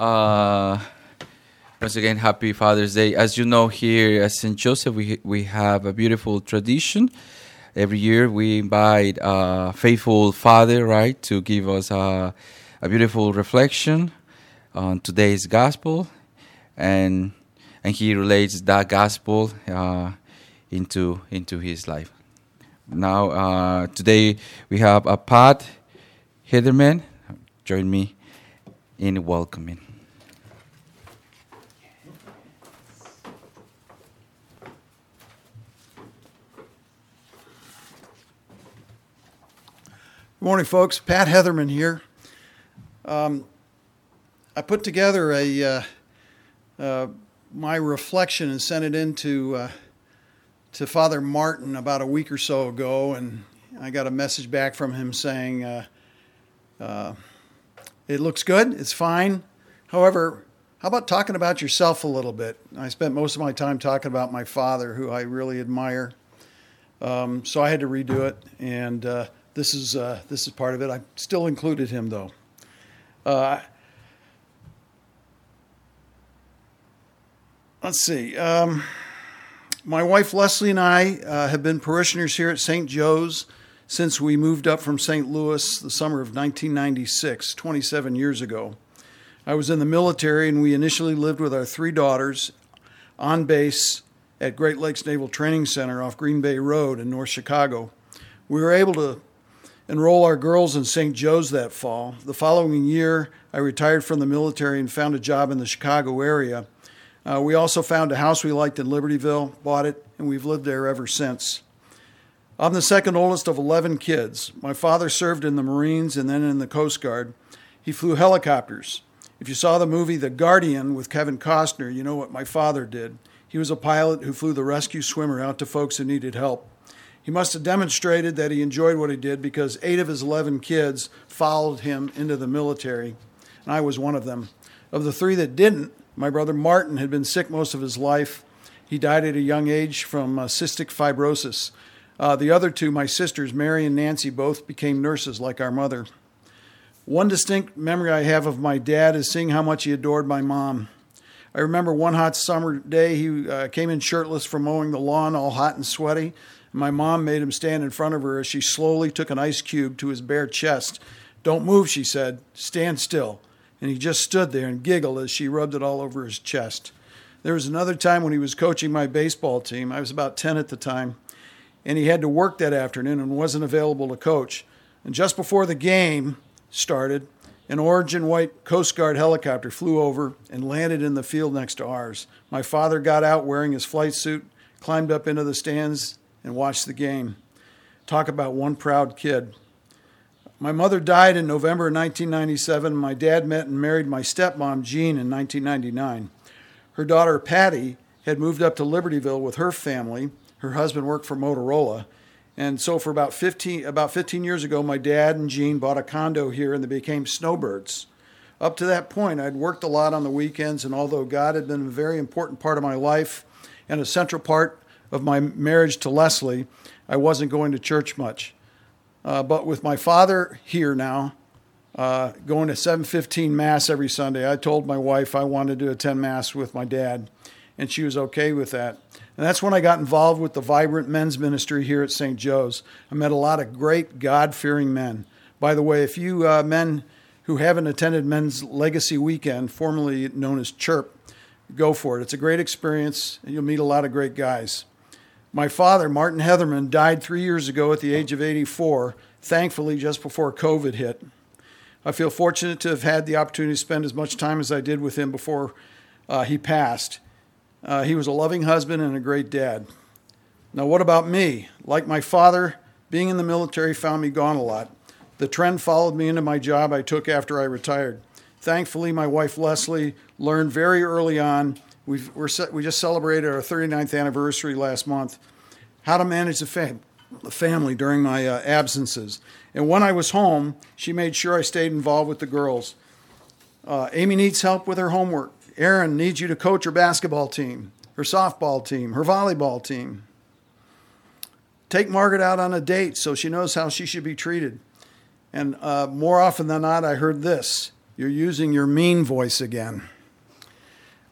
Uh, once again, happy Father's Day. As you know, here at St. Joseph, we we have a beautiful tradition. Every year, we invite a faithful father, right, to give us a, a beautiful reflection on today's gospel, and and he relates that gospel uh, into into his life. Now, uh, today we have a Pat Heatherman. Join me in welcoming. Good morning, folks. Pat Heatherman here. Um, I put together a uh, uh, my reflection and sent it in to, uh, to Father Martin about a week or so ago, and I got a message back from him saying uh, uh, it looks good, it's fine. However, how about talking about yourself a little bit? I spent most of my time talking about my father, who I really admire. Um, so I had to redo it, and uh, this is uh, this is part of it. I still included him though. Uh, let's see. Um, my wife Leslie and I uh, have been parishioners here at St. Joe's since we moved up from St. Louis the summer of 1996, 27 years ago. I was in the military, and we initially lived with our three daughters on base at Great Lakes Naval Training Center off Green Bay Road in North Chicago. We were able to enroll our girls in St. Joe's that fall. The following year, I retired from the military and found a job in the Chicago area. Uh, we also found a house we liked in Libertyville, bought it, and we've lived there ever since. I'm the second oldest of 11 kids. My father served in the Marines and then in the Coast Guard. He flew helicopters. If you saw the movie The Guardian with Kevin Costner, you know what my father did. He was a pilot who flew the rescue swimmer out to folks who needed help. He must have demonstrated that he enjoyed what he did because eight of his 11 kids followed him into the military, and I was one of them. Of the three that didn't, my brother Martin had been sick most of his life. He died at a young age from uh, cystic fibrosis. Uh, the other two, my sisters, Mary and Nancy, both became nurses like our mother. One distinct memory I have of my dad is seeing how much he adored my mom. I remember one hot summer day, he uh, came in shirtless from mowing the lawn, all hot and sweaty. My mom made him stand in front of her as she slowly took an ice cube to his bare chest. Don't move, she said. Stand still. And he just stood there and giggled as she rubbed it all over his chest. There was another time when he was coaching my baseball team. I was about 10 at the time. And he had to work that afternoon and wasn't available to coach. And just before the game started, an orange and white Coast Guard helicopter flew over and landed in the field next to ours. My father got out wearing his flight suit, climbed up into the stands, and watched the game. Talk about one proud kid. My mother died in November 1997. My dad met and married my stepmom, Jean, in 1999. Her daughter, Patty, had moved up to Libertyville with her family. Her husband worked for Motorola. And so, for about 15, about 15 years ago, my dad and Jean bought a condo here and they became snowbirds. Up to that point, I'd worked a lot on the weekends, and although God had been a very important part of my life and a central part of my marriage to Leslie, I wasn't going to church much. Uh, but with my father here now, uh, going to 7:15 mass every Sunday, I told my wife I wanted to attend mass with my dad, and she was okay with that. And that's when I got involved with the vibrant men's ministry here at St. Joe's. I met a lot of great God-fearing men. By the way, if you uh, men who haven't attended Men's Legacy Weekend, formerly known as Chirp, go for it. It's a great experience, and you'll meet a lot of great guys. My father, Martin Heatherman, died three years ago at the age of 84, thankfully, just before COVID hit. I feel fortunate to have had the opportunity to spend as much time as I did with him before uh, he passed. Uh, he was a loving husband and a great dad. Now, what about me? Like my father, being in the military found me gone a lot. The trend followed me into my job I took after I retired. Thankfully, my wife Leslie learned very early on we're, we just celebrated our 39th anniversary last month. How to manage the, fam- the family during my uh, absences. And when I was home, she made sure I stayed involved with the girls. Uh, Amy needs help with her homework. Erin needs you to coach her basketball team, her softball team, her volleyball team. Take Margaret out on a date so she knows how she should be treated. And uh, more often than not, I heard this You're using your mean voice again.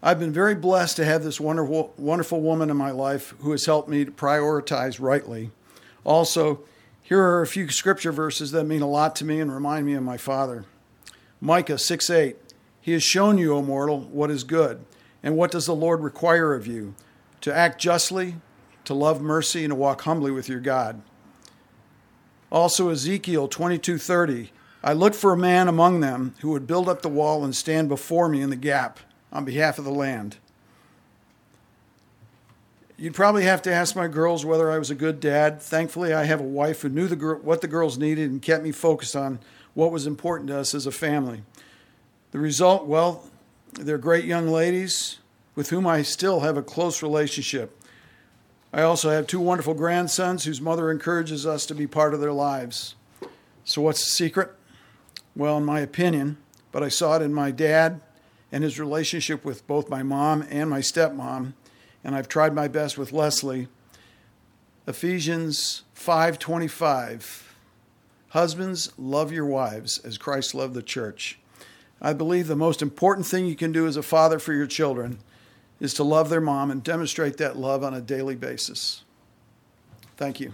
I've been very blessed to have this wonderful, wonderful woman in my life who has helped me to prioritize rightly. Also, here are a few scripture verses that mean a lot to me and remind me of my father. Micah 6 8. He has shown you, O mortal, what is good. And what does the Lord require of you? To act justly, to love mercy, and to walk humbly with your God. Also Ezekiel 22:30. I looked for a man among them who would build up the wall and stand before me in the gap on behalf of the land. You'd probably have to ask my girls whether I was a good dad. Thankfully, I have a wife who knew the gir- what the girls needed and kept me focused on what was important to us as a family. The result, well, they're great young ladies with whom I still have a close relationship. I also have two wonderful grandsons whose mother encourages us to be part of their lives. So, what's the secret? Well, in my opinion, but I saw it in my dad and his relationship with both my mom and my stepmom, and I've tried my best with Leslie. Ephesians 5:25 Husbands, love your wives as Christ loved the church. I believe the most important thing you can do as a father for your children is to love their mom and demonstrate that love on a daily basis. Thank you.